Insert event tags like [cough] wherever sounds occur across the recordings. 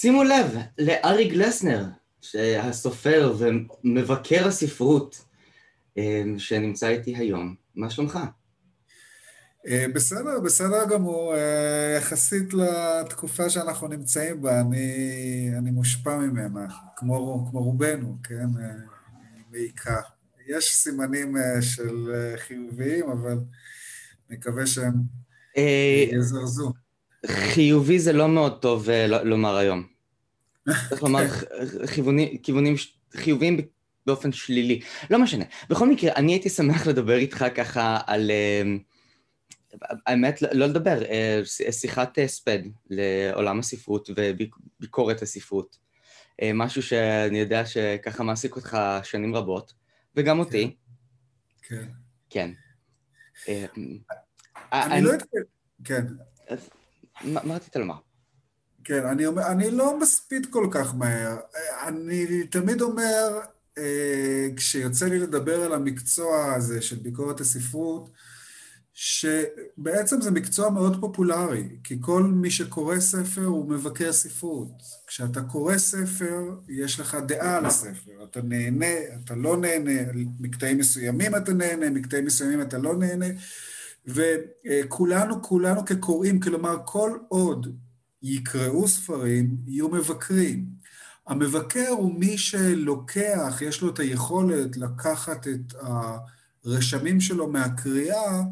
שימו לב לארי גלסנר, הסופר ומבקר הספרות שנמצא איתי היום. מה שלומך? בסדר, בסדר גמור. יחסית לתקופה שאנחנו נמצאים בה, אני, אני מושפע ממנה, כמו, כמו רובנו, כן? בעיקר. יש סימנים של חיוביים, אבל מקווה שהם יזרזו. חיובי זה לא מאוד טוב לומר היום. צריך לומר כיוונים חיוביים באופן שלילי. לא משנה. בכל מקרה, אני הייתי שמח לדבר איתך ככה על... האמת, לא לדבר, שיחת הספד לעולם הספרות וביקורת הספרות. משהו שאני יודע שככה מעסיק אותך שנים רבות, וגם אותי. כן. כן. אני לא יודע... כן. מה רצית לומר? כן, אני, אומר, אני לא מספיד כל כך מהר. אני תמיד אומר, כשיוצא לי לדבר על המקצוע הזה של ביקורת הספרות, שבעצם זה מקצוע מאוד פופולרי, כי כל מי שקורא ספר הוא מבקר ספרות. כשאתה קורא ספר, יש לך דעה על הספר. אתה נהנה, אתה לא נהנה, מקטעים מסוימים אתה נהנה, מקטעים מסוימים אתה לא נהנה, וכולנו, כולנו כקוראים, כלומר, כל עוד יקראו ספרים, יהיו מבקרים. המבקר הוא מי שלוקח, יש לו את היכולת לקחת את הרשמים שלו מהקריאה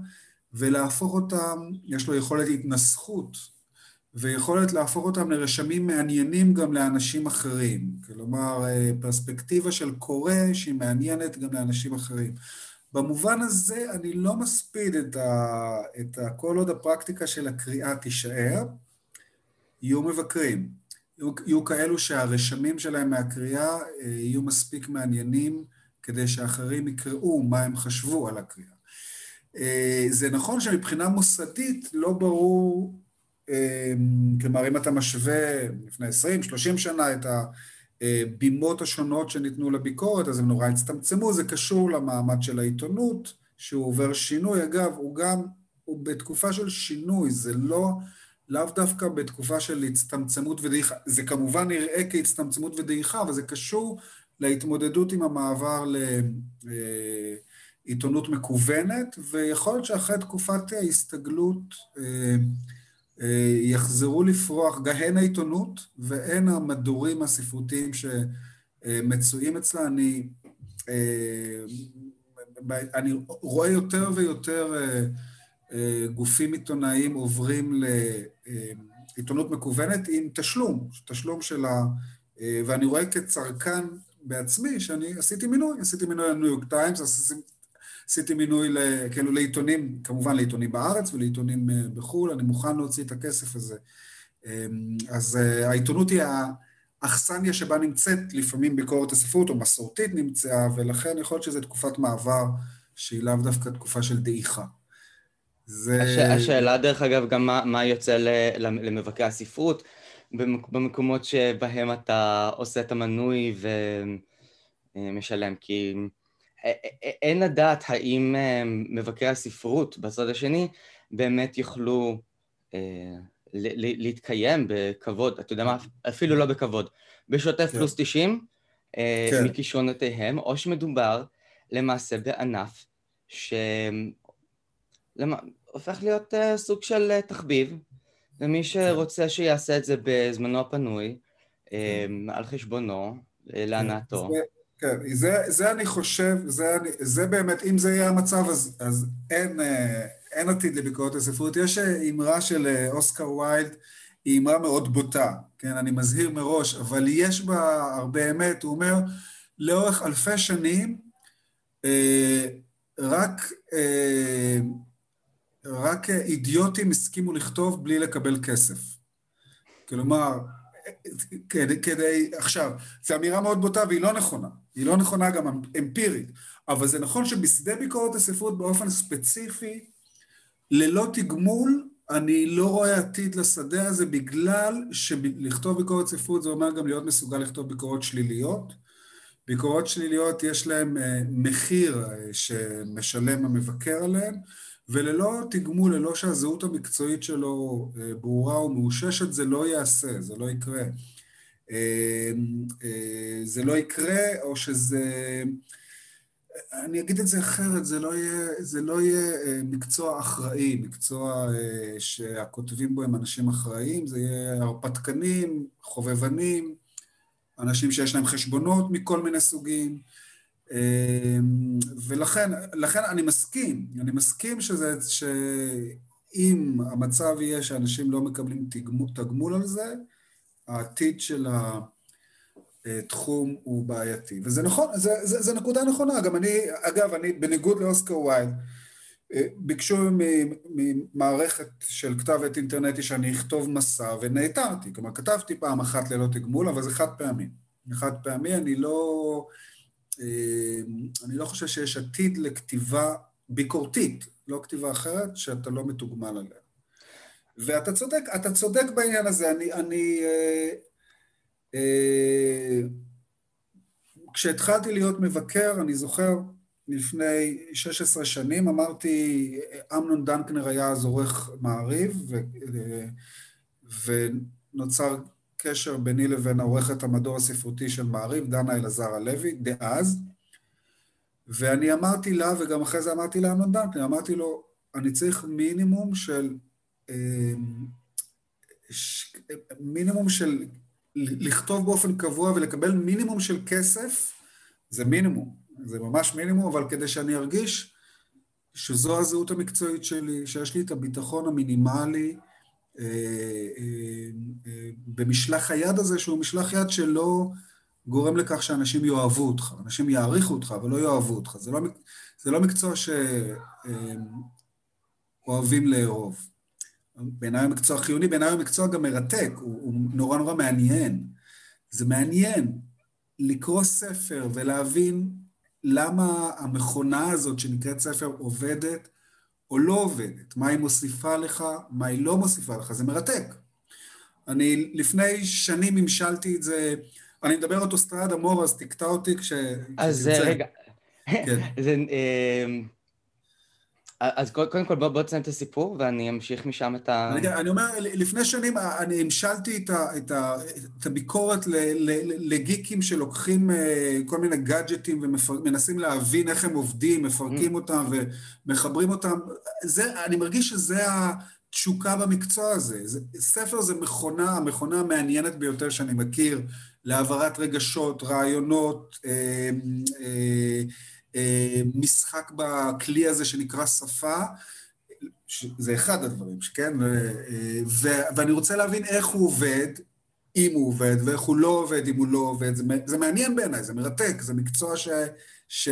ולהפוך אותם, יש לו יכולת התנסחות ויכולת להפוך אותם לרשמים מעניינים גם לאנשים אחרים. כלומר, פרספקטיבה של קורא שהיא מעניינת גם לאנשים אחרים. במובן הזה אני לא מספיד את ה... את ה... כל עוד הפרקטיקה של הקריאה תישאר, יהיו מבקרים. יהיו, יהיו כאלו שהרשמים שלהם מהקריאה יהיו מספיק מעניינים כדי שאחרים יקראו מה הם חשבו על הקריאה. זה נכון שמבחינה מוסדית לא ברור, כלומר אם אתה משווה לפני 20-30 שנה את הבימות השונות שניתנו לביקורת, אז הם נורא הצטמצמו, זה קשור למעמד של העיתונות, שהוא עובר שינוי, אגב, הוא גם, הוא בתקופה של שינוי, זה לא, לאו דווקא בתקופה של הצטמצמות ודעיכה, זה כמובן נראה כהצטמצמות ודעיכה, אבל זה קשור להתמודדות עם המעבר ל... עיתונות מקוונת, ויכול להיות שאחרי תקופת ההסתגלות יחזרו לפרוח הן העיתונות והן המדורים הספרותיים שמצויים אצלה. אני, אני רואה יותר ויותר גופים עיתונאיים עוברים לעיתונות מקוונת עם תשלום, תשלום של ה... ואני רואה כצרכן בעצמי שאני עשיתי מינוי, עשיתי מינוי לניו יורק טיימס, עשיתי מינוי כאילו לעיתונים, כמובן לעיתונים בארץ ולעיתונים בחו"ל, אני מוכן להוציא את הכסף הזה. אז העיתונות היא האכסניה שבה נמצאת לפעמים ביקורת הספרות או מסורתית נמצאה, ולכן יכול להיות שזו תקופת מעבר שהיא לאו דווקא תקופה של דעיכה. זה... השאלה דרך אגב גם מה, מה יוצא למבקרי הספרות במקומות שבהם אתה עושה את המנוי ומשלם, כי אין לדעת האם מבקרי הספרות בצד השני באמת יוכלו להתקיים בכבוד, אתה יודע מה, אפילו לא בכבוד, בשוטף כן. פלוס 90 כן. מכישרונותיהם, או שמדובר למעשה בענף שהופך להיות סוג של תחביב, ומי כן. שרוצה שיעשה את זה בזמנו הפנוי, כן. על חשבונו, להנאתו. כן, זה, זה אני חושב, זה, זה באמת, אם זה יהיה המצב, אז, אז אין, אין עתיד לביקורת הספרות. יש אמרה של אוסקר ויילד, היא אמרה מאוד בוטה, כן, אני מזהיר מראש, אבל יש בה הרבה אמת, הוא אומר, לאורך אלפי שנים, רק, רק אידיוטים הסכימו לכתוב בלי לקבל כסף. כלומר, כדי, כדי, עכשיו, זו אמירה מאוד בוטה והיא לא נכונה, היא לא נכונה גם אמפירית, אבל זה נכון שבשדה ביקורת הספרות באופן ספציפי, ללא תגמול, אני לא רואה עתיד לשדה הזה בגלל שלכתוב ביקורת ספרות זה אומר גם להיות מסוגל לכתוב ביקורות שליליות. ביקורות שליליות יש להן מחיר שמשלם המבקר עליהן, וללא תגמול, ללא שהזהות המקצועית שלו ברורה ומאוששת, זה לא יעשה, זה לא יקרה. זה לא יקרה, או שזה... אני אגיד את זה אחרת, זה לא יהיה, זה לא יהיה מקצוע אחראי, מקצוע שהכותבים בו הם אנשים אחראיים, זה יהיה הרפתקנים, חובבנים, אנשים שיש להם חשבונות מכל מיני סוגים, ולכן לכן אני מסכים, אני מסכים שזה, שאם המצב יהיה שאנשים לא מקבלים תגמול, תגמול על זה, העתיד של התחום הוא בעייתי. וזה נכון, זה, זה, זה נקודה נכונה. גם אני, אגב, אני, בניגוד לאוסקר ויילד, ביקשו ממערכת של כתב עת אינטרנטי שאני אכתוב מסע ונעתרתי. כלומר, כתבתי פעם אחת ללא תגמול, אבל זה חד פעמי. חד פעמי, אני לא... אני לא חושב שיש עתיד לכתיבה ביקורתית, לא כתיבה אחרת, שאתה לא מתוגמל עליה. ואתה צודק, אתה צודק בעניין הזה. אני, אני אה, אה, כשהתחלתי להיות מבקר, אני זוכר, לפני 16 שנים, אמרתי, אמנון דנקנר היה אז עורך מעריב, ו, ונוצר קשר ביני לבין עורכת המדור הספרותי של מעריב, דנה אלעזר הלוי, דאז, ואני אמרתי לה, וגם אחרי זה אמרתי לאמנון דנקנר, אמרתי לו, אני צריך מינימום של אמ, מינימום של לכתוב באופן קבוע ולקבל מינימום של כסף, זה מינימום, זה ממש מינימום, אבל כדי שאני ארגיש שזו הזהות המקצועית שלי, שיש לי את הביטחון המינימלי אה, אה, אה, במשלח היד הזה, שהוא משלח יד שלא גורם לכך שאנשים יאהבו אותך, אנשים יעריכו אותך, אבל לא יאהבו אותך. זה לא, זה לא מקצוע שאוהבים לאהוב. בעיניי הוא מקצוע חיוני, בעיניי הוא מקצוע גם מרתק, הוא, הוא נורא נורא מעניין. זה מעניין לקרוא ספר ולהבין למה המכונה הזאת שנקראת ספר עובדת או לא עובדת, מה היא מוסיפה לך, מה היא לא מוסיפה לך, זה מרתק. אני לפני שנים המשלתי את זה, אני מדבר אוטוסטרדה מור, אז תקטע אותי כש... אז רגע, כן. [laughs] זה, אה, אז קודם כל בוא, בוא תסיים את הסיפור ואני אמשיך משם את ה... אני, אני אומר, לפני שנים אני המשלתי את, ה, את, ה, את הביקורת ל, ל, לגיקים שלוקחים אה, כל מיני גאדג'טים ומנסים להבין איך הם עובדים, מפרקים mm. אותם ומחברים אותם. זה, אני מרגיש שזה התשוקה במקצוע הזה. זה, ספר זה מכונה, המכונה המעניינת ביותר שאני מכיר להעברת רגשות, רעיונות, אה, אה, משחק בכלי הזה שנקרא שפה, זה אחד הדברים, כן? ואני רוצה להבין איך הוא עובד, אם הוא עובד, ואיך הוא לא עובד, אם הוא לא עובד. זה, זה מעניין בעיניי, זה מרתק, זה מקצוע ש... ש...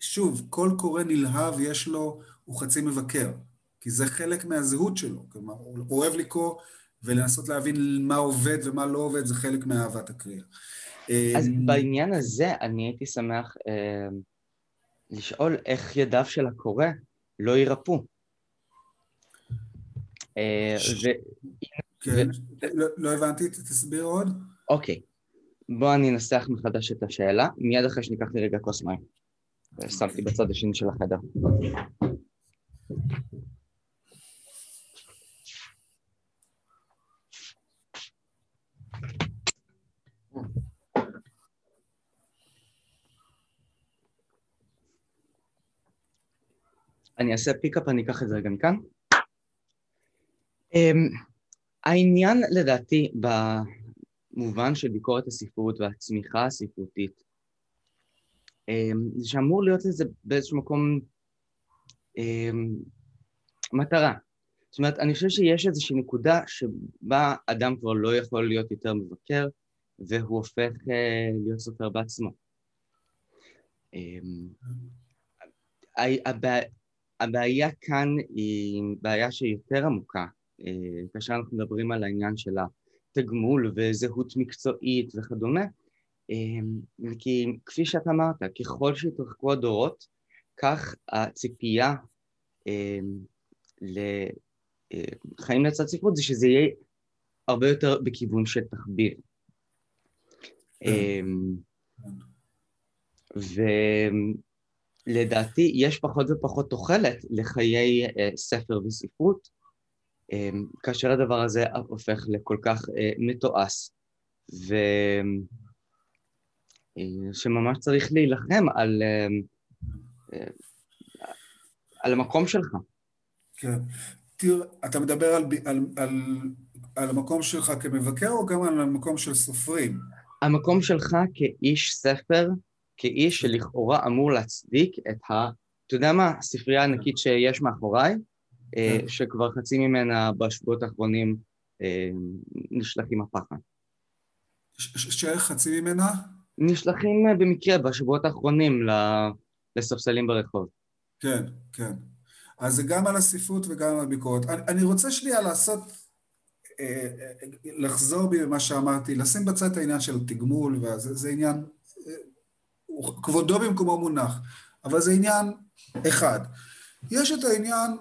שוב, כל קורא נלהב יש לו, הוא חצי מבקר, כי זה חלק מהזהות שלו. כלומר, הוא אוהב לקרוא ולנסות להבין מה עובד ומה לא עובד, זה חלק מאהבת הקריאה. אז אמ, בעניין הזה אני הייתי שמח אה, לשאול איך ידיו של הקורא לא יירפאו. אה, כן, לא, לא הבנתי, תסביר עוד. אוקיי, בוא אני אנסח מחדש את השאלה, מיד אחרי שניקח לי רגע כוס מים. שמתי בצד השני של החדר. אני אעשה פיקאפ, אני אקח את זה רגע מכאן. Um, העניין לדעתי במובן של ביקורת הספרות והצמיחה הספרותית um, זה שאמור להיות לזה באיזשהו מקום um, מטרה. זאת אומרת, אני חושב שיש איזושהי נקודה שבה אדם כבר לא יכול להיות יותר מבקר והוא הופך uh, להיות סופר בעצמו. הבעיה כאן היא בעיה שהיא יותר עמוקה, אה, כאשר אנחנו מדברים על העניין של התגמול וזהות מקצועית וכדומה, אה, כי כפי שאתה אמרת, ככל שהתרחקו הדורות, כך הציפייה אה, לחיים לצד ספרות זה שזה יהיה הרבה יותר בכיוון של תחביר. כן. ו... לדעתי יש פחות ופחות תוחלת לחיי uh, ספר וספרות, um, כאשר הדבר הזה הופך לכל כך uh, מתועש ו... שממש צריך להילחם על, על המקום שלך. כן. תראה, אתה מדבר על, על, על, על המקום שלך כמבקר או גם על המקום של סופרים? המקום שלך כאיש ספר, כאיש שלכאורה אמור להצדיק את ה... אתה יודע מה? הספרייה הענקית שיש מאחוריי, אה, כן. שכבר חצי ממנה בשבועות האחרונים אה, נשלחים הפחד. שאיך חצי ממנה? נשלחים אה, במקרה בשבועות האחרונים לספסלים ברחוב. כן, כן. אז זה גם על הספרות וגם על הביקורת. אני, אני רוצה שנייה לעשות, אה, לחזור בי במה שאמרתי, לשים בצד את העניין של תגמול, וזה עניין, כבודו במקומו מונח, אבל זה עניין אחד. יש את העניין,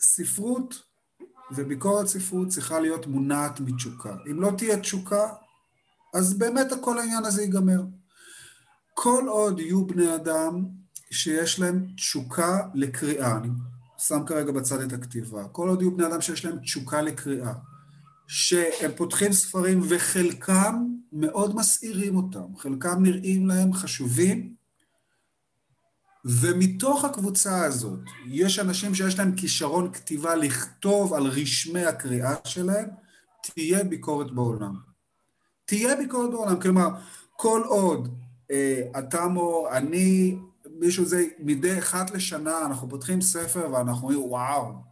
ספרות וביקורת ספרות צריכה להיות מונעת מתשוקה. אם לא תהיה תשוקה, אז באמת כל העניין הזה ייגמר. כל עוד יהיו בני אדם שיש להם תשוקה לקריאה, אני שם כרגע בצד את הכתיבה, כל עוד יהיו בני אדם שיש להם תשוקה לקריאה, שהם פותחים ספרים וחלקם מאוד מסעירים אותם, חלקם נראים להם חשובים, ומתוך הקבוצה הזאת יש אנשים שיש להם כישרון כתיבה לכתוב על רשמי הקריאה שלהם, תהיה ביקורת בעולם. תהיה ביקורת בעולם, כלומר, כל עוד אה, אתה מו, אני מישהו זה, מדי אחת לשנה אנחנו פותחים ספר ואנחנו אומרים, וואו,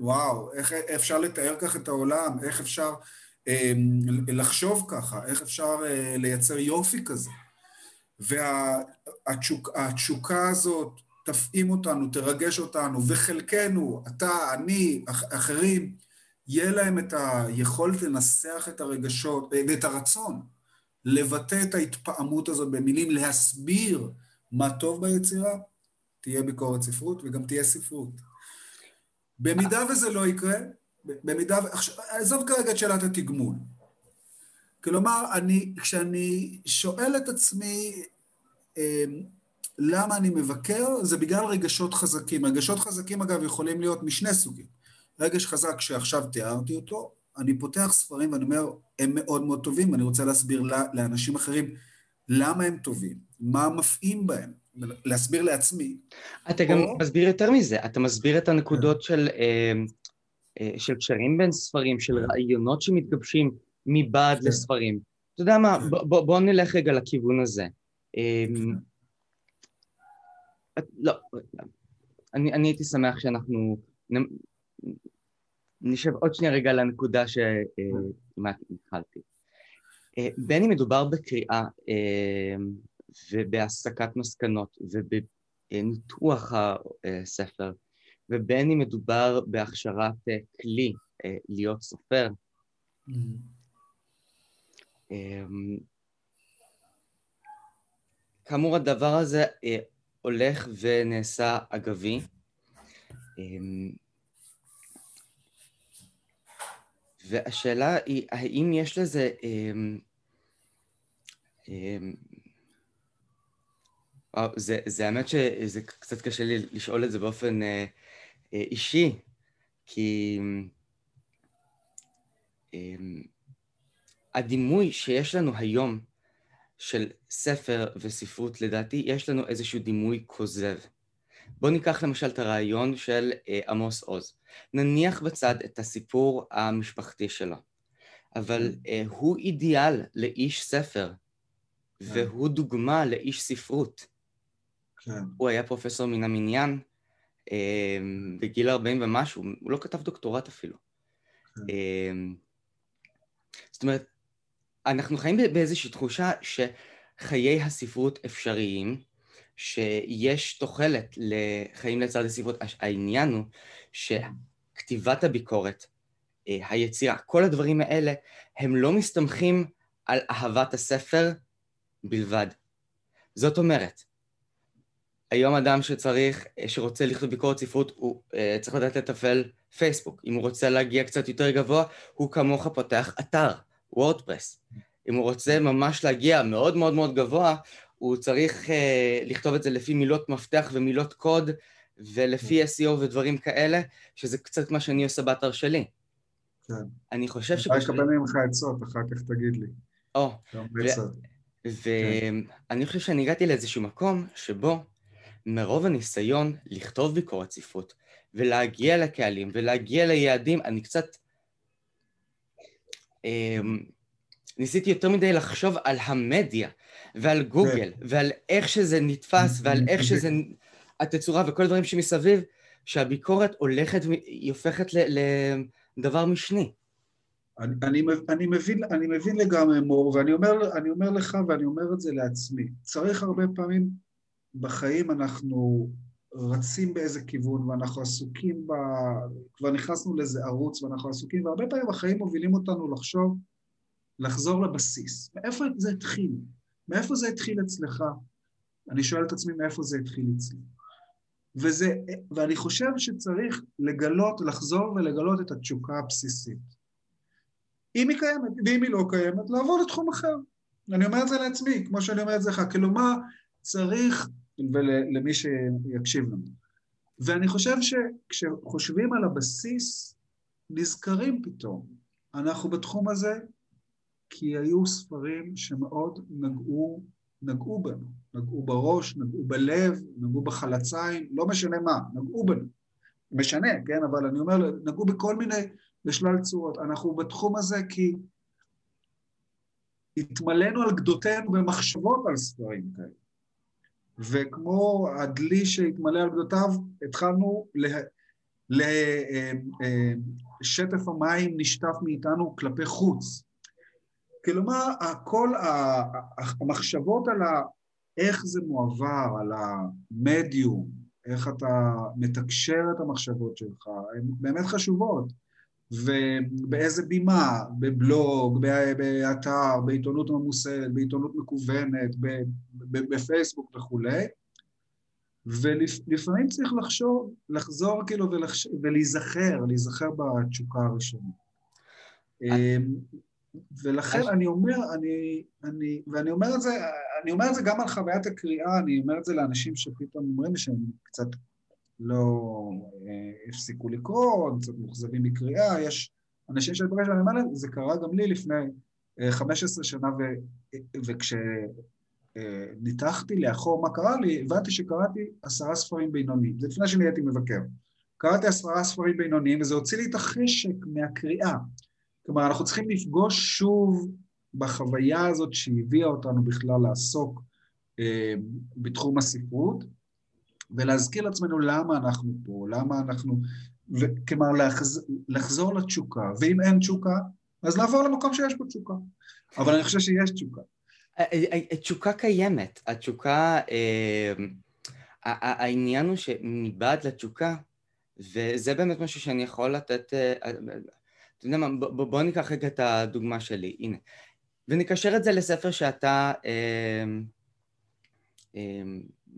וואו, איך אפשר לתאר כך את העולם, איך אפשר אה, לחשוב ככה, איך אפשר אה, לייצר יופי כזה. והתשוקה וה, הזאת תפעים אותנו, תרגש אותנו, וחלקנו, אתה, אני, אח, אחרים, יהיה להם את היכולת לנסח את הרגשות אה, ואת הרצון, לבטא את ההתפעמות הזאת במילים, להסביר מה טוב ביצירה, תהיה ביקורת ספרות וגם תהיה ספרות. במידה וזה לא יקרה, במידה, עזוב כרגע את שאלת התגמול. כלומר, אני, כשאני שואל את עצמי אמ, למה אני מבקר, זה בגלל רגשות חזקים. רגשות חזקים, אגב, יכולים להיות משני סוגים. רגש חזק שעכשיו תיארתי אותו, אני פותח ספרים ואני אומר, הם מאוד מאוד טובים, אני רוצה להסביר לאנשים אחרים למה הם טובים, מה מפעים בהם, להסביר לעצמי. אתה או... גם מסביר יותר מזה, אתה מסביר את הנקודות כן. של, אה, אה, של קשרים בין ספרים, של רעיונות שמתגבשים מבעד כן. לספרים. אתה יודע מה, כן. בוא, בוא נלך רגע לכיוון הזה. אה, לא, אני, אני הייתי שמח שאנחנו נשב עוד שנייה רגע לנקודה שעם התחלתי. בין אם מדובר בקריאה אה, ובהסקת מסקנות ובניתוח הספר, ובין אם מדובר בהכשרת אה, כלי להיות סופר, כאמור הדבר הזה הולך ונעשה אגבי. והשאלה היא, האם יש לזה... אמ, אמ, זה, זה האמת שזה קצת קשה לי לשאול את זה באופן אה, אה, אישי, כי אה, הדימוי שיש לנו היום של ספר וספרות, לדעתי, יש לנו איזשהו דימוי כוזב. בואו ניקח למשל את הרעיון של אה, עמוס עוז. נניח בצד את הסיפור המשפחתי שלו, אבל. אה, הוא אידיאל לאיש ספר, כן. והוא דוגמה לאיש ספרות. כן. הוא היה פרופסור מן המניין, אה, בגיל 40 ומשהו, הוא לא כתב דוקטורט אפילו. כן. אה, זאת אומרת, אנחנו חיים באיזושהי תחושה שחיי הספרות אפשריים, שיש תוחלת לחיים לצד הספרות. העניין הוא שכתיבת הביקורת, אה, היצירה, כל הדברים האלה, הם לא מסתמכים על אהבת הספר בלבד. זאת אומרת, היום אדם שצריך, אה, שרוצה לכתוב ביקורת ספרות, הוא uh, צריך לדעת לתפעל פייסבוק. אם הוא רוצה להגיע קצת יותר גבוה, הוא כמוך פותח אתר, וורדפרס. אם הוא רוצה ממש להגיע מאוד מאוד מאוד גבוה, הוא צריך uh, לכתוב את זה לפי מילות מפתח ומילות קוד, ולפי כן. SEO ודברים כאלה, שזה קצת מה שאני עושה באתר שלי. כן. אני חושב ש... אני אקבל ממך עצות, אחר כך תגיד לי. או, ואני חושב שאני הגעתי לאיזשהו מקום שבו מרוב הניסיון לכתוב ביקורת ספרות ולהגיע לקהלים ולהגיע ליעדים, אני קצת... אמ, ניסיתי יותר מדי לחשוב על המדיה ועל גוגל כן. ועל איך שזה נתפס ועל איך שזה התצורה וכל הדברים שמסביב, שהביקורת הולכת והיא הופכת לדבר משני. אני, אני, אני, מבין, אני מבין לגמרי מור, ואני אומר, אומר לך ואני אומר את זה לעצמי. צריך הרבה פעמים בחיים אנחנו רצים באיזה כיוון ואנחנו עסוקים ב... כבר נכנסנו לאיזה ערוץ ואנחנו עסוקים, והרבה פעמים החיים מובילים אותנו לחשוב, לחזור לבסיס. מאיפה זה התחיל? מאיפה זה התחיל אצלך? אני שואל את עצמי מאיפה זה התחיל אצלי. וזה, ואני חושב שצריך לגלות, לחזור ולגלות את התשוקה הבסיסית. אם היא קיימת, ואם היא לא קיימת, לעבור לתחום אחר. אני אומר את זה לעצמי, כמו שאני אומר את זה לך. כלומר, צריך, ולמי שיקשיב לנו. ואני חושב שכשחושבים על הבסיס, נזכרים פתאום. אנחנו בתחום הזה כי היו ספרים שמאוד נגעו, נגעו בנו. נגעו בראש, נגעו בלב, נגעו בחלציים, לא משנה מה, נגעו בנו. משנה, כן? אבל אני אומר, נגעו בכל מיני בשלל צורות. אנחנו בתחום הזה כי התמלאנו על גדותינו במחשבות על ספרים כאלה. וכמו הדלי שהתמלא על גדותיו, התחלנו. לשטף אה, אה, המים נשטף מאיתנו כלפי חוץ. כלומר, כל המחשבות על איך זה מועבר, על המדיום, איך אתה מתקשר את המחשבות שלך, הן באמת חשובות. ובאיזה בימה, בבלוג, באתר, בעיתונות ממוסדת, בעיתונות מקוונת, בפייסבוק וכולי, ולפעמים צריך לחשוב, לחזור כאילו ולחש... ולהיזכר, להיזכר בתשוקה הראשונה. אמ, ולכן אני אומר, אני, אני, ואני אומר את זה, אני אומר את זה גם על חוויית הקריאה, אני אומר את זה לאנשים שפתאום אומרים שהם קצת לא אה, הפסיקו לקרוא, הם קצת מאוכזבים מקריאה, יש אנשים שאני פוגש, אני אומר להם, זה קרה גם לי לפני 15 אה, שנה, ו, וכשניתחתי אה, לאחור מה קרה לי, הבנתי שקראתי עשרה ספרים בינוניים, זה לפני שנהייתי מבקר. קראתי עשרה ספרים בינוניים, וזה הוציא לי את החשק מהקריאה. כלומר, אנחנו צריכים לפגוש שוב בחוויה הזאת שהביאה אותנו בכלל לעסוק אה, בתחום הספרות, ולהזכיר לעצמנו למה אנחנו פה, למה אנחנו... כלומר, לחז... לחזור לתשוקה, ואם אין תשוקה, אז לעבור למקום שיש בו תשוקה. אבל אני חושב שיש תשוקה. התשוקה קיימת, התשוקה... אה, העניין הוא שמבעד לתשוקה, וזה באמת משהו שאני יכול לתת... אה, אתה יודע מה, בוא ניקח רגע את הדוגמה שלי, הנה. ונקשר את זה לספר שאתה...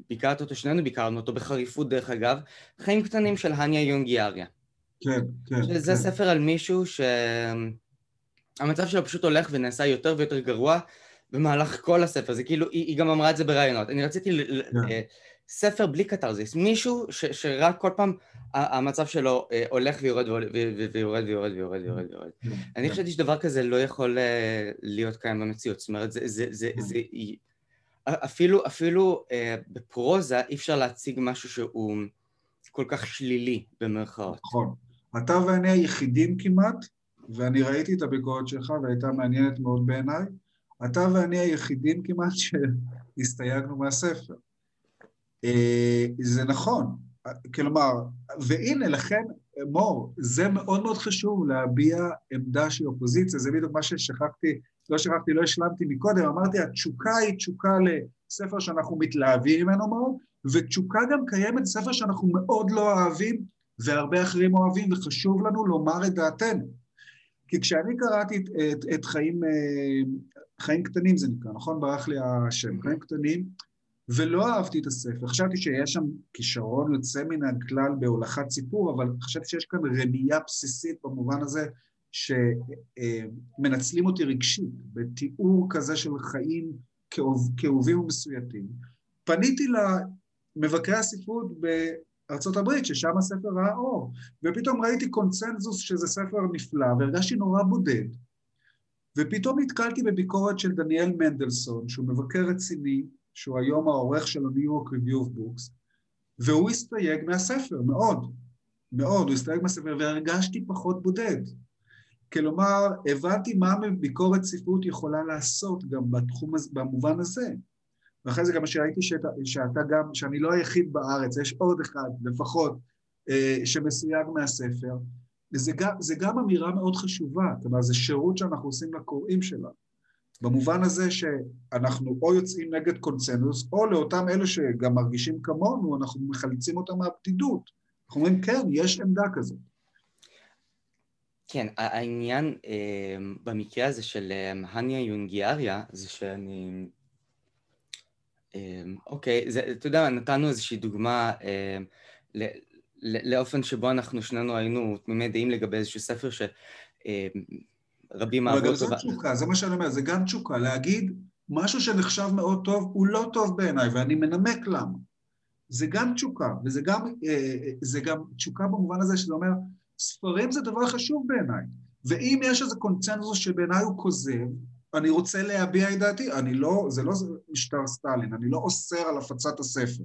ביקרת אותו, שנינו ביקרנו אותו בחריפות דרך אגב, חיים קטנים של הניה יונגיאריה. כן, כן. שזה כן. ספר על מישהו שהמצב שלו פשוט הולך ונעשה יותר ויותר גרוע במהלך כל הספר, זה כאילו, היא, היא גם אמרה את זה בראיונות. אני רציתי כן. אה, ספר בלי קתרזיס, מישהו ש, שרק כל פעם המצב שלו אה, הולך ויורד ויורד ויורד ויורד ויורד ויורד. כן, אני חשבתי שדבר כזה לא יכול אה, להיות קיים במציאות, זאת אומרת, זה, זה, זה, זה, אפילו, אפילו אה, בפרוזה אי אפשר להציג משהו שהוא כל כך שלילי במרכאות. נכון. אתה ואני היחידים כמעט, ואני ראיתי את הביקורת שלך והייתה מעניינת מאוד בעיניי, אתה ואני היחידים כמעט שהסתייגנו מהספר. אה, זה נכון, כלומר, והנה לכן, מור, זה מאוד מאוד חשוב להביע עמדה של אופוזיציה, זה בדיוק מה ששכחתי לא שכחתי, לא השלמתי מקודם, אמרתי, התשוקה היא תשוקה לספר שאנחנו מתלהבים ממנו מאוד, ותשוקה גם קיימת ספר שאנחנו מאוד לא אוהבים, והרבה אחרים אוהבים, וחשוב לנו לומר את דעתנו. כי כשאני קראתי את, את, את חיים, אה, חיים קטנים זה נקרא, נכון? ברח לי השם, חיים קטנים, ולא אהבתי את הספר. חשבתי שיש שם כישרון יוצא מן הכלל בהולכת סיפור, אבל חשבתי שיש כאן רמייה בסיסית במובן הזה שמנצלים אותי רגשית, בתיאור כזה של חיים כאובים ומסויטים. פניתי למבקרי הספרות ארה"ב, ששם הספר ראה אור. ופתאום ראיתי קונצנזוס שזה ספר נפלא, והרגשתי נורא בודד. ופתאום נתקלתי בביקורת של דניאל מנדלסון, שהוא מבקר רציני, שהוא היום העורך של ה-New York Review of והוא הסתייג מהספר, מאוד, מאוד, הוא הסתייג מהספר, והרגשתי פחות בודד. כלומר, הבנתי מה ביקורת ספרות יכולה לעשות גם בתחום, במובן הזה. ואחרי זה גם שראיתי שאתה, שאתה גם, שאני לא היחיד בארץ, יש עוד אחד לפחות אה, שמסויג מהספר, וזה גם, זה גם אמירה מאוד חשובה, כלומר זה שירות שאנחנו עושים לקוראים שלנו. במובן הזה שאנחנו או יוצאים נגד קונצנזוס, או לאותם אלה שגם מרגישים כמונו, אנחנו מחלצים אותם מהבדידות. אנחנו אומרים, כן, יש עמדה כזאת. כן, העניין אה, במקרה הזה של אה, הניה יונגיאריה, זה שאני... אה, אוקיי, זה, אתה יודע, נתנו איזושהי דוגמה אה, לאופן שבו אנחנו שנינו היינו תמימי דעים לגבי איזשהו ספר ש... אה, אהבו אותו. זה תשוקה, זה מה שאני אומר, זה גם תשוקה, להגיד משהו שנחשב מאוד טוב, הוא לא טוב בעיניי, ואני מנמק למה. זה גם תשוקה, וזה גם, אה, זה גם תשוקה במובן הזה שזה אומר, ספרים זה דבר חשוב בעיניי, ואם יש איזה קונצנזוס שבעיניי הוא כוזב, אני רוצה להביע את דעתי, אני לא, זה לא משטר סטלין, אני לא אוסר על הפצת הספר.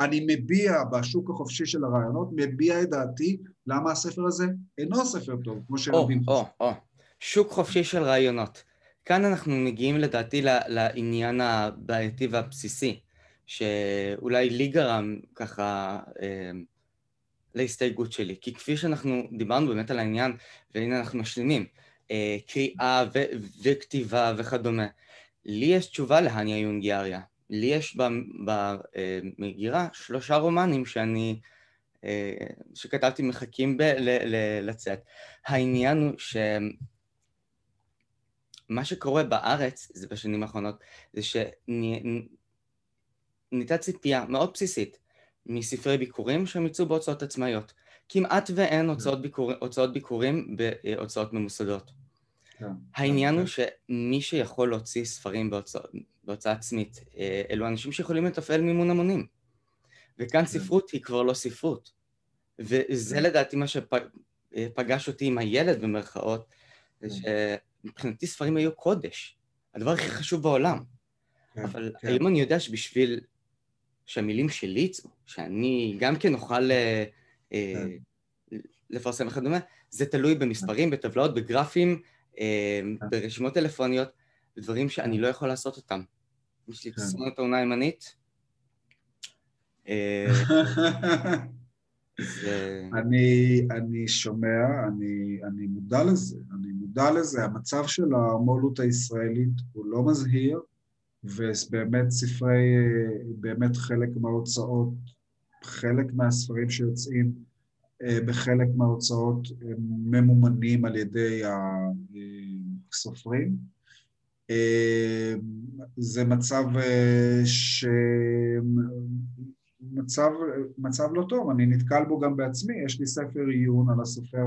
אני מביע בשוק החופשי של הרעיונות, מביע את דעתי למה הספר הזה אינו ספר טוב, כמו שרבים חושבים. או, או, שוק חופשי של רעיונות. כאן אנחנו מגיעים לדעתי לעניין הבעייתי והבסיסי, שאולי לי גרם ככה אה, להסתייגות שלי. כי כפי שאנחנו דיברנו באמת על העניין, והנה אנחנו משלימים, אה, קריאה ו- וכתיבה וכדומה. לי יש תשובה להניה יונגיאריה. לי יש במגירה שלושה רומנים שאני, אה, שכתבתי מחכים ב- ל- ל- לצאת. העניין הוא שמה שקורה בארץ, זה בשנים האחרונות, זה שנהייתה ציפייה מאוד בסיסית מספרי ביקורים שהם יצאו בהוצאות עצמאיות. כמעט ואין הוצאות, ביקור, הוצאות ביקורים בהוצאות ממוסדות. כן, העניין הוא כן. שמי שיכול להוציא ספרים בהוצאות, בהוצאה עצמית, אה, אלו אנשים שיכולים לתפעל מימון המונים. וכאן כן. ספרות היא כבר לא ספרות. וזה לדעתי מה שפגש אותי עם הילד במרכאות, זה שמבחינתי ספרים היו קודש, הדבר הכי חשוב בעולם. אבל היום אני יודע שבשביל שהמילים שלי יצאו, שאני גם כן אוכל אה, אה, לפרסם וכדומה, זה תלוי במספרים, בטבלאות, בגרפים, ברשימות טלפוניות, דברים שאני לא יכול לעשות אותם. יש לי תסמונת העונה הימנית. אה, [laughs] אני, אני שומע, אני, אני מודע לזה, אני מודע לזה, המצב של המו"לות הישראלית הוא לא מזהיר, ובאמת ספרי, באמת חלק מההוצאות, חלק מהספרים שיוצאים אה, בחלק מההוצאות ממומנים על ידי הסופרים. אה, זה מצב אה, ש... מצב, מצב לא טוב, אני נתקל בו גם בעצמי, יש לי ספר עיון על הסופר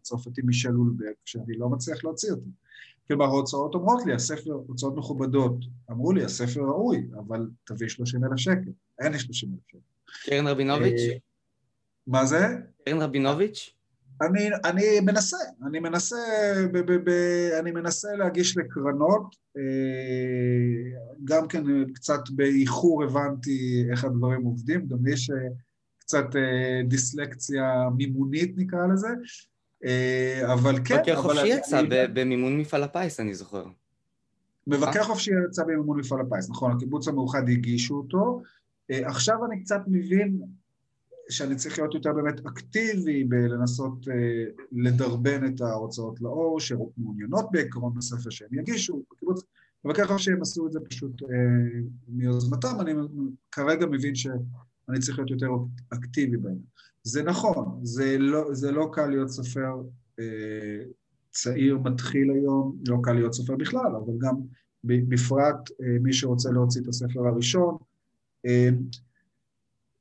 הצרפתי מישל אולברג, שאני לא מצליח להוציא אותו. כלומר, ההוצאות אומרות לי, הספר, הוצאות מכובדות, אמרו לי, הספר ראוי, אבל תביא 30 אלף שקל, אין לי 30 אלף שקל. קרן רבינוביץ'? מה זה? קרן רבינוביץ'? אני, אני מנסה, אני מנסה, ב, ב, ב, אני מנסה להגיש לקרנות, אה, גם כן קצת באיחור הבנתי איך הדברים עובדים, גם יש קצת אה, דיסלקציה מימונית נקרא לזה, אה, אבל כן, מבקר חופשי יצא. במימון מפעל הפיס, אני זוכר. מבקר חופשי יצא במימון מפעל הפיס, נכון, הקיבוץ המאוחד הגישו אותו. עכשיו אני קצת מבין שאני צריך להיות יותר באמת אקטיבי בלנסות אה, לדרבן את ההוצאות לאור, שמעוניינות בעקרון בספר שהם יגישו, בקיבוץ, וככה שהם עשו את זה פשוט אה, מיוזמתם, אני כרגע מבין שאני צריך להיות יותר אקטיבי בהם. זה נכון, זה לא, זה לא קל להיות סופר אה, צעיר מתחיל היום, לא קל להיות סופר בכלל, אבל גם בפרט אה, מי שרוצה להוציא את הספר הראשון, אה,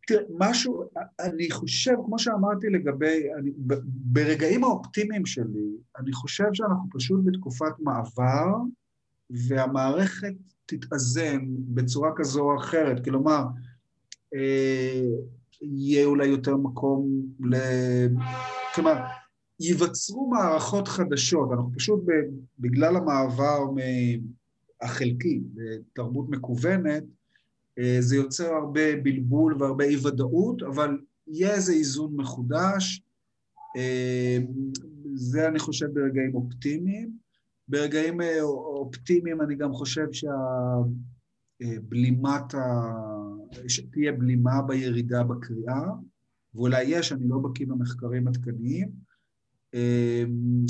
תראה, משהו, אני חושב, כמו שאמרתי לגבי, אני, ברגעים האופטימיים שלי, אני חושב שאנחנו פשוט בתקופת מעבר, והמערכת תתאזן בצורה כזו או אחרת. כלומר, אה, יהיה אולי יותר מקום ל... כלומר, ייווצרו מערכות חדשות, אנחנו פשוט בגלל המעבר החלקי לתרבות מקוונת, אה, זה יוצר הרבה בלבול והרבה אי ודאות, אבל יהיה איזה איזון מחודש, אה, זה אני חושב ברגעים אופטימיים. ברגעים אה, אופטימיים אני גם חושב שהבלימת ה... שתהיה בלימה בירידה בקריאה, ואולי יש, אני לא בקיא במחקרים עדכניים.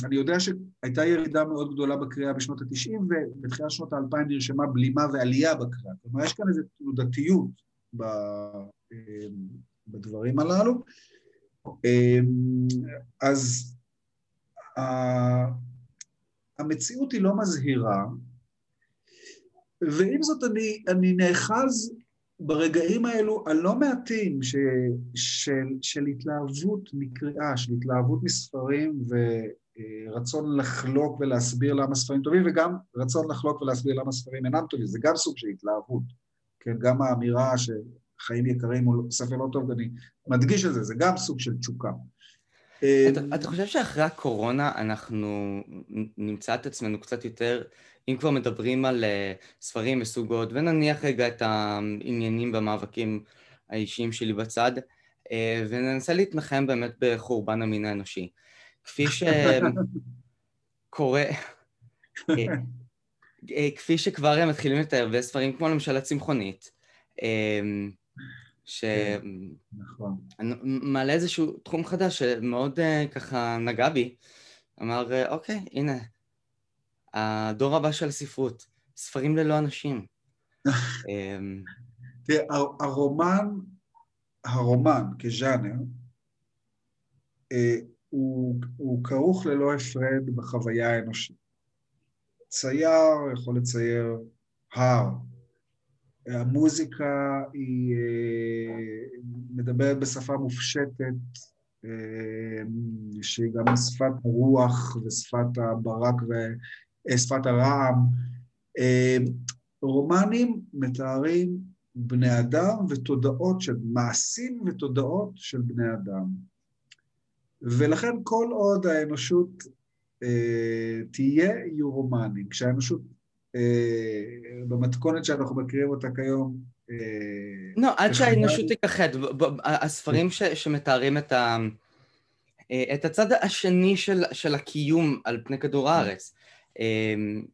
אני יודע שהייתה ירידה מאוד גדולה בקריאה בשנות ה-90, ובתחילת שנות ה-2000 נרשמה בלימה ועלייה בקריאה. כלומר, יש כאן איזו תנודתיות בדברים הללו. אז המציאות היא לא מזהירה, ועם זאת אני, אני נאחז ברגעים האלו הלא מעטים ש, של, של התלהבות מקריאה, של התלהבות מספרים ורצון לחלוק ולהסביר למה ספרים טובים, וגם רצון לחלוק ולהסביר למה ספרים אינם טובים, זה גם סוג של התלהבות, כן, גם האמירה שחיים יקרים הוא ספר לא טוב, אני מדגיש את זה, זה גם סוג של תשוקה. אתה, אתה חושב שאחרי הקורונה אנחנו נמצא את עצמנו קצת יותר, אם כבר מדברים על uh, ספרים וסוגות, ונניח רגע את העניינים והמאבקים האישיים שלי בצד, uh, וננסה להתנחם באמת בחורבן המין האנושי. כפי שקורה, [laughs] כפי שכבר מתחילים לתאר בספרים כמו למשל הצמחונית, שמעלה נכון. איזשהו תחום חדש שמאוד uh, ככה נגע בי. אמר, uh, אוקיי, הנה, הדור הבא של הספרות, ספרים ללא אנשים. [laughs] אמ, תראה, הרומן, הרומן כז'אנר, אה, הוא, הוא כרוך ללא הפרד בחוויה האנושית. צייר יכול לצייר הר, המוזיקה היא אה, מדברת בשפה מופשטת, אה, שהיא גם שפת הרוח ושפת הברק ושפת הרעם. אה, רומנים מתארים בני אדם ותודעות של מעשים ותודעות של בני אדם. ולכן כל עוד האנושות תהיה, יהיו רומנים. כשהאנושות במתכונת שאנחנו מכירים אותה כיום. אה, לא, עד שהאנושות תיכחד. הספרים שמתארים את, ה... אה, את הצד השני של, של הקיום על פני כדור הארץ.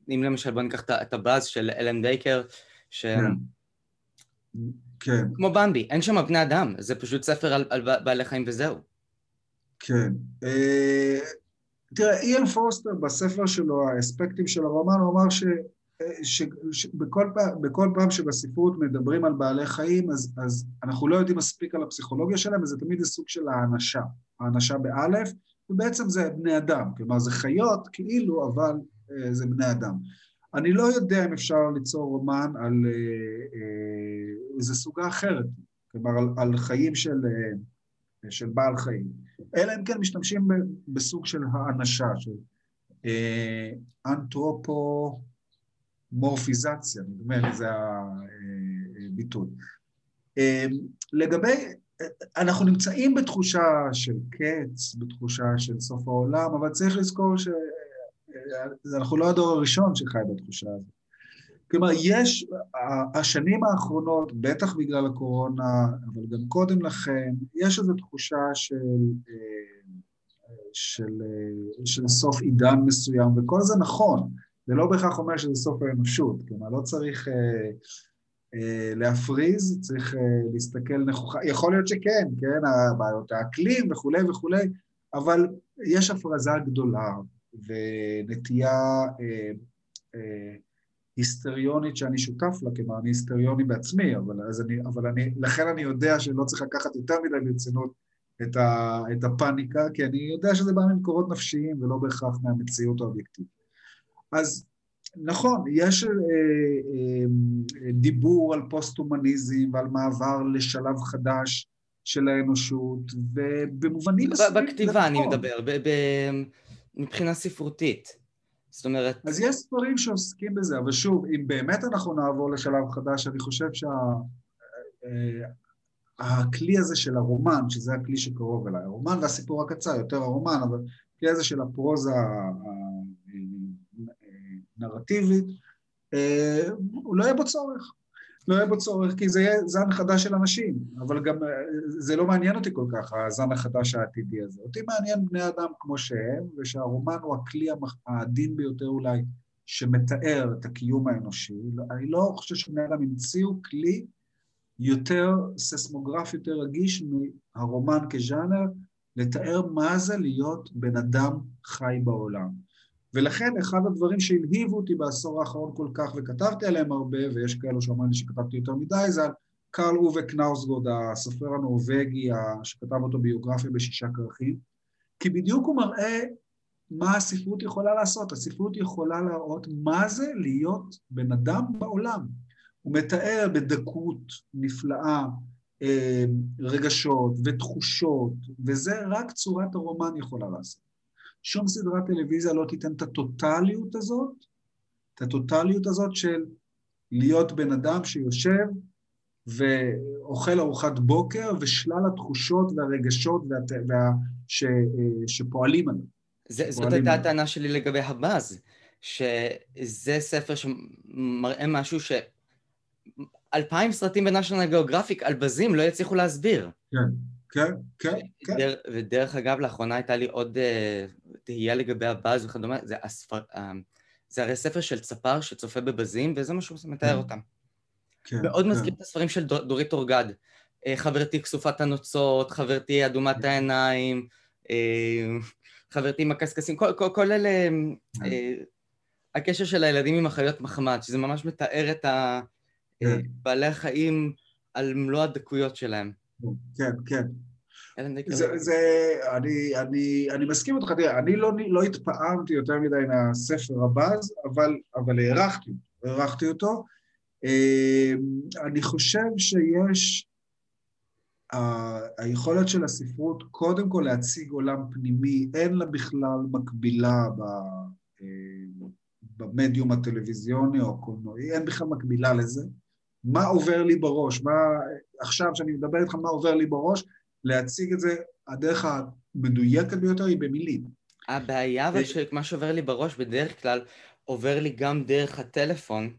אם למשל בוא ניקח את הבאז של אלן בייקר, ש... כן. כן. כמו במבי, אין שם בני אדם, זה פשוט ספר על, על בעלי חיים וזהו. כן. תראה, איאן פורסטר בספר שלו, האספקטים של הרומן, הוא אמר ש... שבכל פעם, בכל פעם שבספרות מדברים על בעלי חיים, אז, אז אנחנו לא יודעים מספיק על הפסיכולוגיה שלהם, וזה תמיד סוג של האנשה, האנשה באלף, ובעצם זה בני אדם, כלומר זה חיות כאילו, אבל אה, זה בני אדם. אני לא יודע אם אפשר ליצור רומן על אה, אה, איזו סוגה אחרת, כלומר על, על חיים של, אה, של בעל חיים, אלא אם כן משתמשים בסוג של האנשה, של אה, אנתרופו... מורפיזציה, נדמה לי זה הביטוי. אמ, לגבי, אנחנו נמצאים בתחושה של קץ, בתחושה של סוף העולם, אבל צריך לזכור שאנחנו לא הדור הראשון שחי בתחושה הזאת. כלומר, יש, השנים האחרונות, בטח בגלל הקורונה, אבל גם קודם לכן, יש איזו תחושה של, של, של סוף עידן מסוים, וכל זה נכון. זה לא בהכרח אומר שזה סוף האנושות, כלומר לא צריך אה, אה, להפריז, צריך אה, להסתכל נכוחה, יכול להיות שכן, כן, הבעיות האקלים וכולי וכולי, אבל יש הפרזה גדולה ונטייה אה, אה, היסטריונית שאני שותף לה, כלומר אני היסטריוני בעצמי, אבל, אני, אבל אני, לכן אני יודע שלא צריך לקחת יותר מדי ברצינות את, את הפאניקה, כי אני יודע שזה בא ממקורות נפשיים ולא בהכרח מהמציאות האובייקטיבית. אז נכון, יש אה, אה, דיבור על פוסט-הומניזם ועל מעבר לשלב חדש של האנושות, ובמובנים מסוימים... בכתיבה אני נכון. מדבר, מבחינה ספרותית. זאת אומרת... אז יש ספרים שעוסקים בזה, אבל שוב, אם באמת אנחנו נעבור לשלב חדש, אני חושב הכלי הזה של הרומן, שזה הכלי שקרוב אליי, הרומן והסיפור הקצר, יותר הרומן, אבל הכלי הזה של הפרוזה הנרטיבית, אה, הוא לא יהיה בו צורך. לא יהיה בו צורך, כי זה יהיה זן חדש של אנשים, אבל גם אה, זה לא מעניין אותי כל כך, הזן החדש העתידי הזה. אותי מעניין בני אדם כמו שהם, ושהרומן הוא הכלי העדין ביותר אולי שמתאר את הקיום האנושי. אני לא חושב שבני אדם המציאו כלי יותר ססמוגרף, יותר רגיש מהרומן כז'אנר, לתאר מה זה להיות בן אדם חי בעולם. ולכן אחד הדברים שהלהיבו אותי בעשור האחרון כל כך, וכתבתי עליהם הרבה, ויש כאלו שאומרים לי שכתבתי יותר מדי, זה על קרל אובה קנאוסגוד, הסופר הנורבגי, שכתב אותו ביוגרפיה בשישה כרכים, כי בדיוק הוא מראה מה הספרות יכולה לעשות. הספרות יכולה להראות מה זה להיות בן אדם בעולם. הוא מתאר בדקות נפלאה אה, רגשות ותחושות, וזה רק צורת הרומן יכולה לעשות. שום סדרת טלוויזיה לא תיתן את הטוטליות הזאת, את הטוטליות הזאת של להיות בן אדם שיושב ואוכל ארוחת בוקר ושלל התחושות והרגשות וה, וה, ש, שפועלים עליו. זאת הייתה הטענה שלי לגבי הבאז, שזה ספר שמראה משהו ש... אלפיים סרטים בנשיונל גיאוגרפיק על בזים לא יצליחו להסביר. כן, כן, כן, כן. ודרך אגב, לאחרונה הייתה לי עוד uh, תהייה לגבי הבאז וכדומה, זה, הספר, uh, זה הרי ספר של צפר שצופה בבזים, וזה מה שהוא מתאר כן. אותם. כן, מאוד כן. מזכיר את הספרים של דור, דורית אורגד. Uh, חברתי כסופת הנוצות, חברתי אדומת כן. העיניים, uh, חברתי עם הקשקשים, כל, כל, כל אלה... Uh, הקשר של הילדים עם החיות מחמד, שזה ממש מתאר את ה... בעלי החיים על מלוא הדקויות שלהם. כן, כן. זה, זה, אני, אני, אני מסכים אותך, תראה, אני לא, לא התפעמתי יותר מדי מהספר הבאז, אבל, אבל הערכתי, הערכתי אותו. אמ, אני חושב שיש, היכולת של הספרות קודם כל להציג עולם פנימי, אין לה בכלל מקבילה ב, אמ, במדיום הטלוויזיוני או הקולנועי, אין בכלל מקבילה לזה. מה עובר לי בראש, מה, עכשיו שאני מדבר איתך מה עובר לי בראש, להציג את זה, הדרך המדויקת ביותר היא במילים. הבעיה אבל שמה שעובר לי בראש בדרך כלל עובר לי גם דרך הטלפון,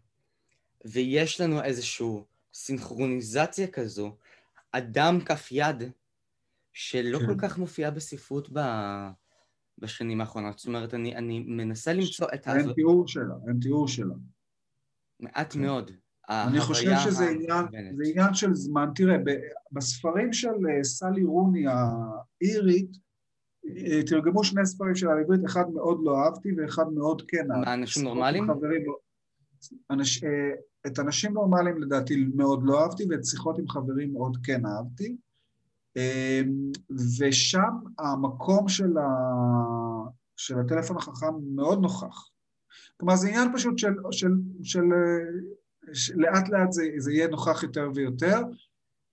ויש לנו איזושהי סינכרוניזציה כזו, אדם כף יד, שלא כן. כל כך מופיעה בספרות ב... בשנים האחרונות. זאת אומרת, אני, אני מנסה למצוא את ה... אין תיאור שלה, אין תיאור שלה. מעט כן. מאוד. אני חושב שזה עניין, זה עניין של זמן. תראה, בספרים של אה, סלי רוני האירית, אה, תרגמו שני ספרים של העברית, אחד מאוד לא אהבתי ואחד מאוד כן אהבתי. אנשים נורמליים? אנש, אה, את אנשים נורמליים לדעתי מאוד לא אהבתי, ואת שיחות עם חברים מאוד כן אהבתי. ושם המקום של, ה... של הטלפון החכם מאוד נוכח. כלומר, זה עניין פשוט של, של, של לאט לאט זה, זה יהיה נוכח יותר ויותר.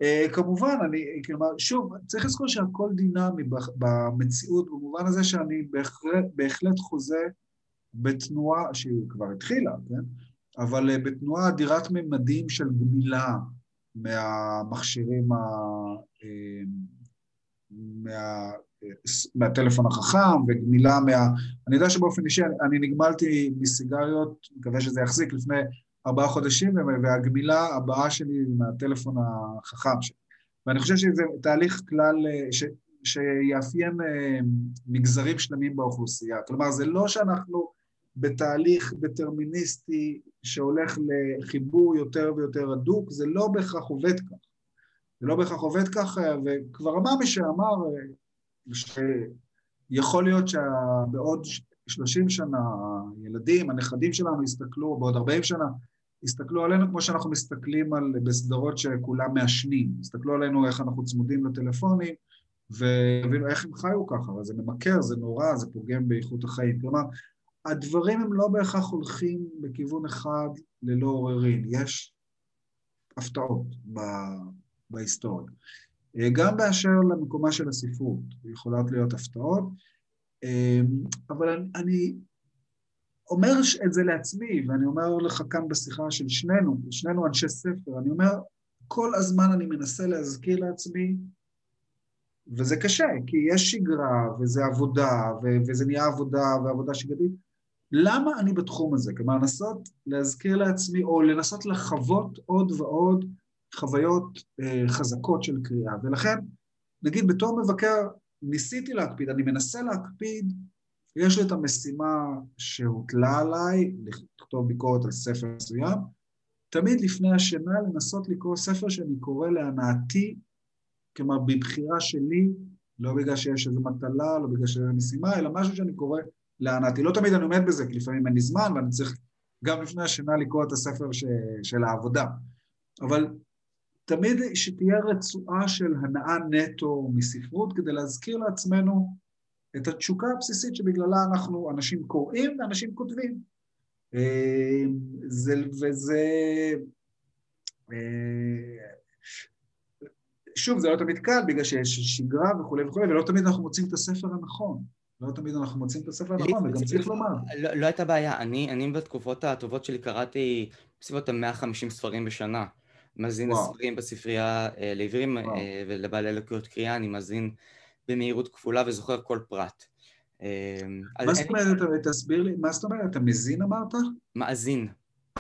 Uh, כמובן, אני, כלומר, שוב, צריך לזכור שהכל דינמי במציאות, במובן הזה שאני בהחלט, בהחלט חוזה בתנועה, שהיא כבר התחילה, כן? אבל uh, בתנועה אדירת ממדים של גמילה מהמכשירים, ה, uh, מה, מהטלפון החכם וגמילה מה... אני יודע שבאופן אישי אני, אני נגמלתי מסיגריות, מקווה שזה יחזיק, לפני ארבעה חודשים, והגמילה הבאה שלי מהטלפון החכם שלי. ואני חושב שזה תהליך כלל, ש, שיאפיין אה, מגזרים שלמים באוכלוסייה. כלומר, זה לא שאנחנו בתהליך דטרמיניסטי שהולך לחיבור יותר ויותר הדוק, זה לא בהכרח עובד כך. זה לא בהכרח עובד כך, וכבר אמר מי שאמר אה, שיכול להיות שבעוד 30 שנה הילדים, הנכדים שלנו יסתכלו, בעוד 40 שנה הסתכלו עלינו כמו שאנחנו מסתכלים על, בסדרות שכולם מעשנים, הסתכלו עלינו איך אנחנו צמודים לטלפונים והבינו איך הם חיו ככה, אבל זה ממכר, זה נורא, זה פוגם באיכות החיים. כלומר, הדברים הם לא בהכרח הולכים בכיוון אחד ללא עוררין, יש הפתעות ב, בהיסטוריה. גם באשר למקומה של הספרות, יכולות להיות הפתעות, אבל אני, אני אומר את זה לעצמי, ואני אומר לך כאן בשיחה של שנינו, שנינו אנשי ספר, אני אומר, כל הזמן אני מנסה להזכיר לעצמי, וזה קשה, כי יש שגרה, וזה עבודה, ו- וזה נהיה עבודה, ועבודה שגרתית. למה אני בתחום הזה? כלומר, לנסות להזכיר לעצמי, או לנסות לחוות עוד ועוד חוויות אה, חזקות של קריאה. ולכן, נגיד בתור מבקר, ניסיתי להקפיד, אני מנסה להקפיד, יש לי את המשימה שהוטלה עליי, לכתוב ביקורת על ספר מסוים, תמיד לפני השינה לנסות לקרוא ספר שאני קורא להנאתי, כלומר בבחירה שלי, לא בגלל שיש איזו מטלה, לא בגלל שיש משימה, אלא משהו שאני קורא להנאתי. לא תמיד אני עומד בזה, כי לפעמים אין לי זמן ואני צריך גם לפני השינה לקרוא את הספר ש... של העבודה. אבל תמיד שתהיה רצועה של הנאה נטו מספרות כדי להזכיר לעצמנו את התשוקה הבסיסית שבגללה אנחנו אנשים קוראים ואנשים כותבים. אה, זה, וזה... אה, שוב, זה לא תמיד קל בגלל שיש שגרה וכולי וכולי, ולא תמיד אנחנו מוצאים את הספר הנכון. לא תמיד אנחנו מוצאים את הספר הנכון, וגם צריך לומר. לא, לא הייתה בעיה, אני, אני בתקופות הטובות שלי קראתי בסביבות ה-150 ספרים בשנה. מזין ספרים בספרייה אה, לעברים אה, ולבעלי לקויות קריאה, אני מזין במהירות כפולה וזוכר כל פרט. אה, מה זאת אומרת, תסביר לי, מה זאת אומרת, אתה מזין אמרת? מאזין.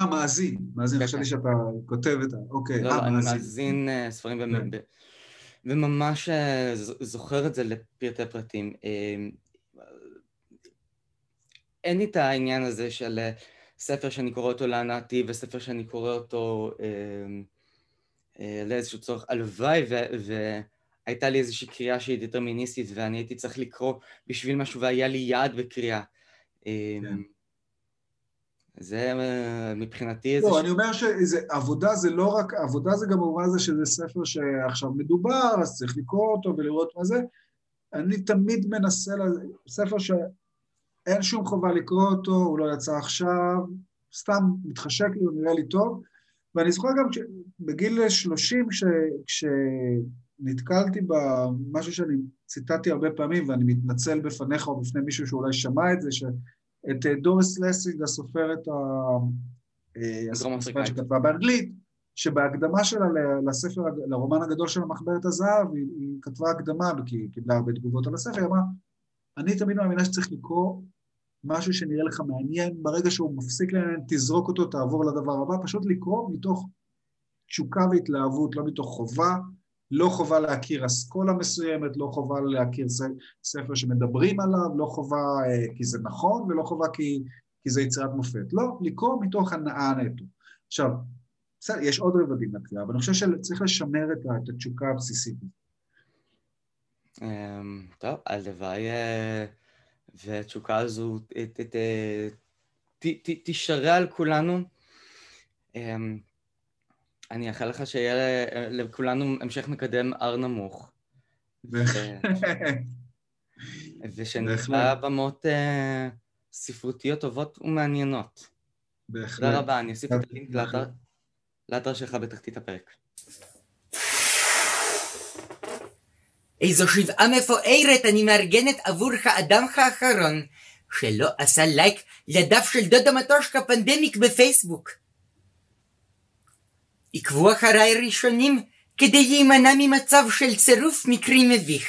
אה, מאזין, מאזין, כן, חשבתי כן. שאתה כותב את ה... אוקיי, לא, אה, מאזין. אני מאזין ספרים כן. וממש זוכר את זה לפרטי פרטים. אין לי את העניין הזה של ספר שאני קורא אותו להנאתי וספר שאני קורא אותו אה, לאיזשהו צורך. הלוואי והייתה לי איזושהי קריאה שהיא דטרמיניסטית ואני הייתי צריך לקרוא בשביל משהו והיה לי יעד בקריאה. אה, כן. זה אה, מבחינתי איזה... לא, אני אומר שעבודה זה לא רק, עבודה זה גם במובן הזה שזה ספר שעכשיו מדובר, אז צריך לקרוא אותו ולראות מה זה. אני תמיד מנסה, ספר שאין שום חובה לקרוא אותו, הוא לא יצא עכשיו, סתם מתחשק לי, הוא נראה לי טוב, ואני זוכר גם בגיל 30, כש, כשנתקלתי במשהו שאני ציטטתי הרבה פעמים, ואני מתנצל בפניך או בפני מישהו שאולי שמע את זה, שאת אה, דוריס לסינג, הסופרת אה, הסופרת שכתבה באנגלית, שבהקדמה שלה לספר, לרומן הגדול של המחברת הזהב, היא, היא כתבה הקדמה, כי היא קיבלה הרבה תגובות על הספר, היא אמרה, אני תמיד מאמינה שצריך לקרוא משהו שנראה לך מעניין, ברגע שהוא מפסיק לעניין, תזרוק אותו, תעבור לדבר הבא, פשוט לקרוא מתוך תשוקה והתלהבות, לא מתוך חובה, לא חובה להכיר אסכולה מסוימת, לא חובה להכיר ספר שמדברים עליו, לא חובה אה, כי זה נכון ולא חובה כי, כי זה יצירת מופת. לא, לקרוא מתוך הנאה נטו. עכשיו, בסדר, יש עוד רבדים לקריאה, אבל אני חושב שצריך לשמר את התשוקה הבסיסית. אמ, טוב, הלוואי אה, והתשוקה הזו תישרה על כולנו. אני אאחל לך שיהיה לכולנו המשך מקדם הר נמוך. [laughs] ושנקרא במות אה, ספרותיות טובות ומעניינות. בהחלט. תודה רבה, אני אוסיף את הלינק לאתר שלך בתחתית הפרק. איזו שבעה מפוארת אני מארגנת עבורך אדמך האחרון, שלא עשה לייק לדף של דודה מטושקה פנדמיק בפייסבוק. עקבו אחריי ראשונים כדי להימנע ממצב של צירוף מקרי מביך.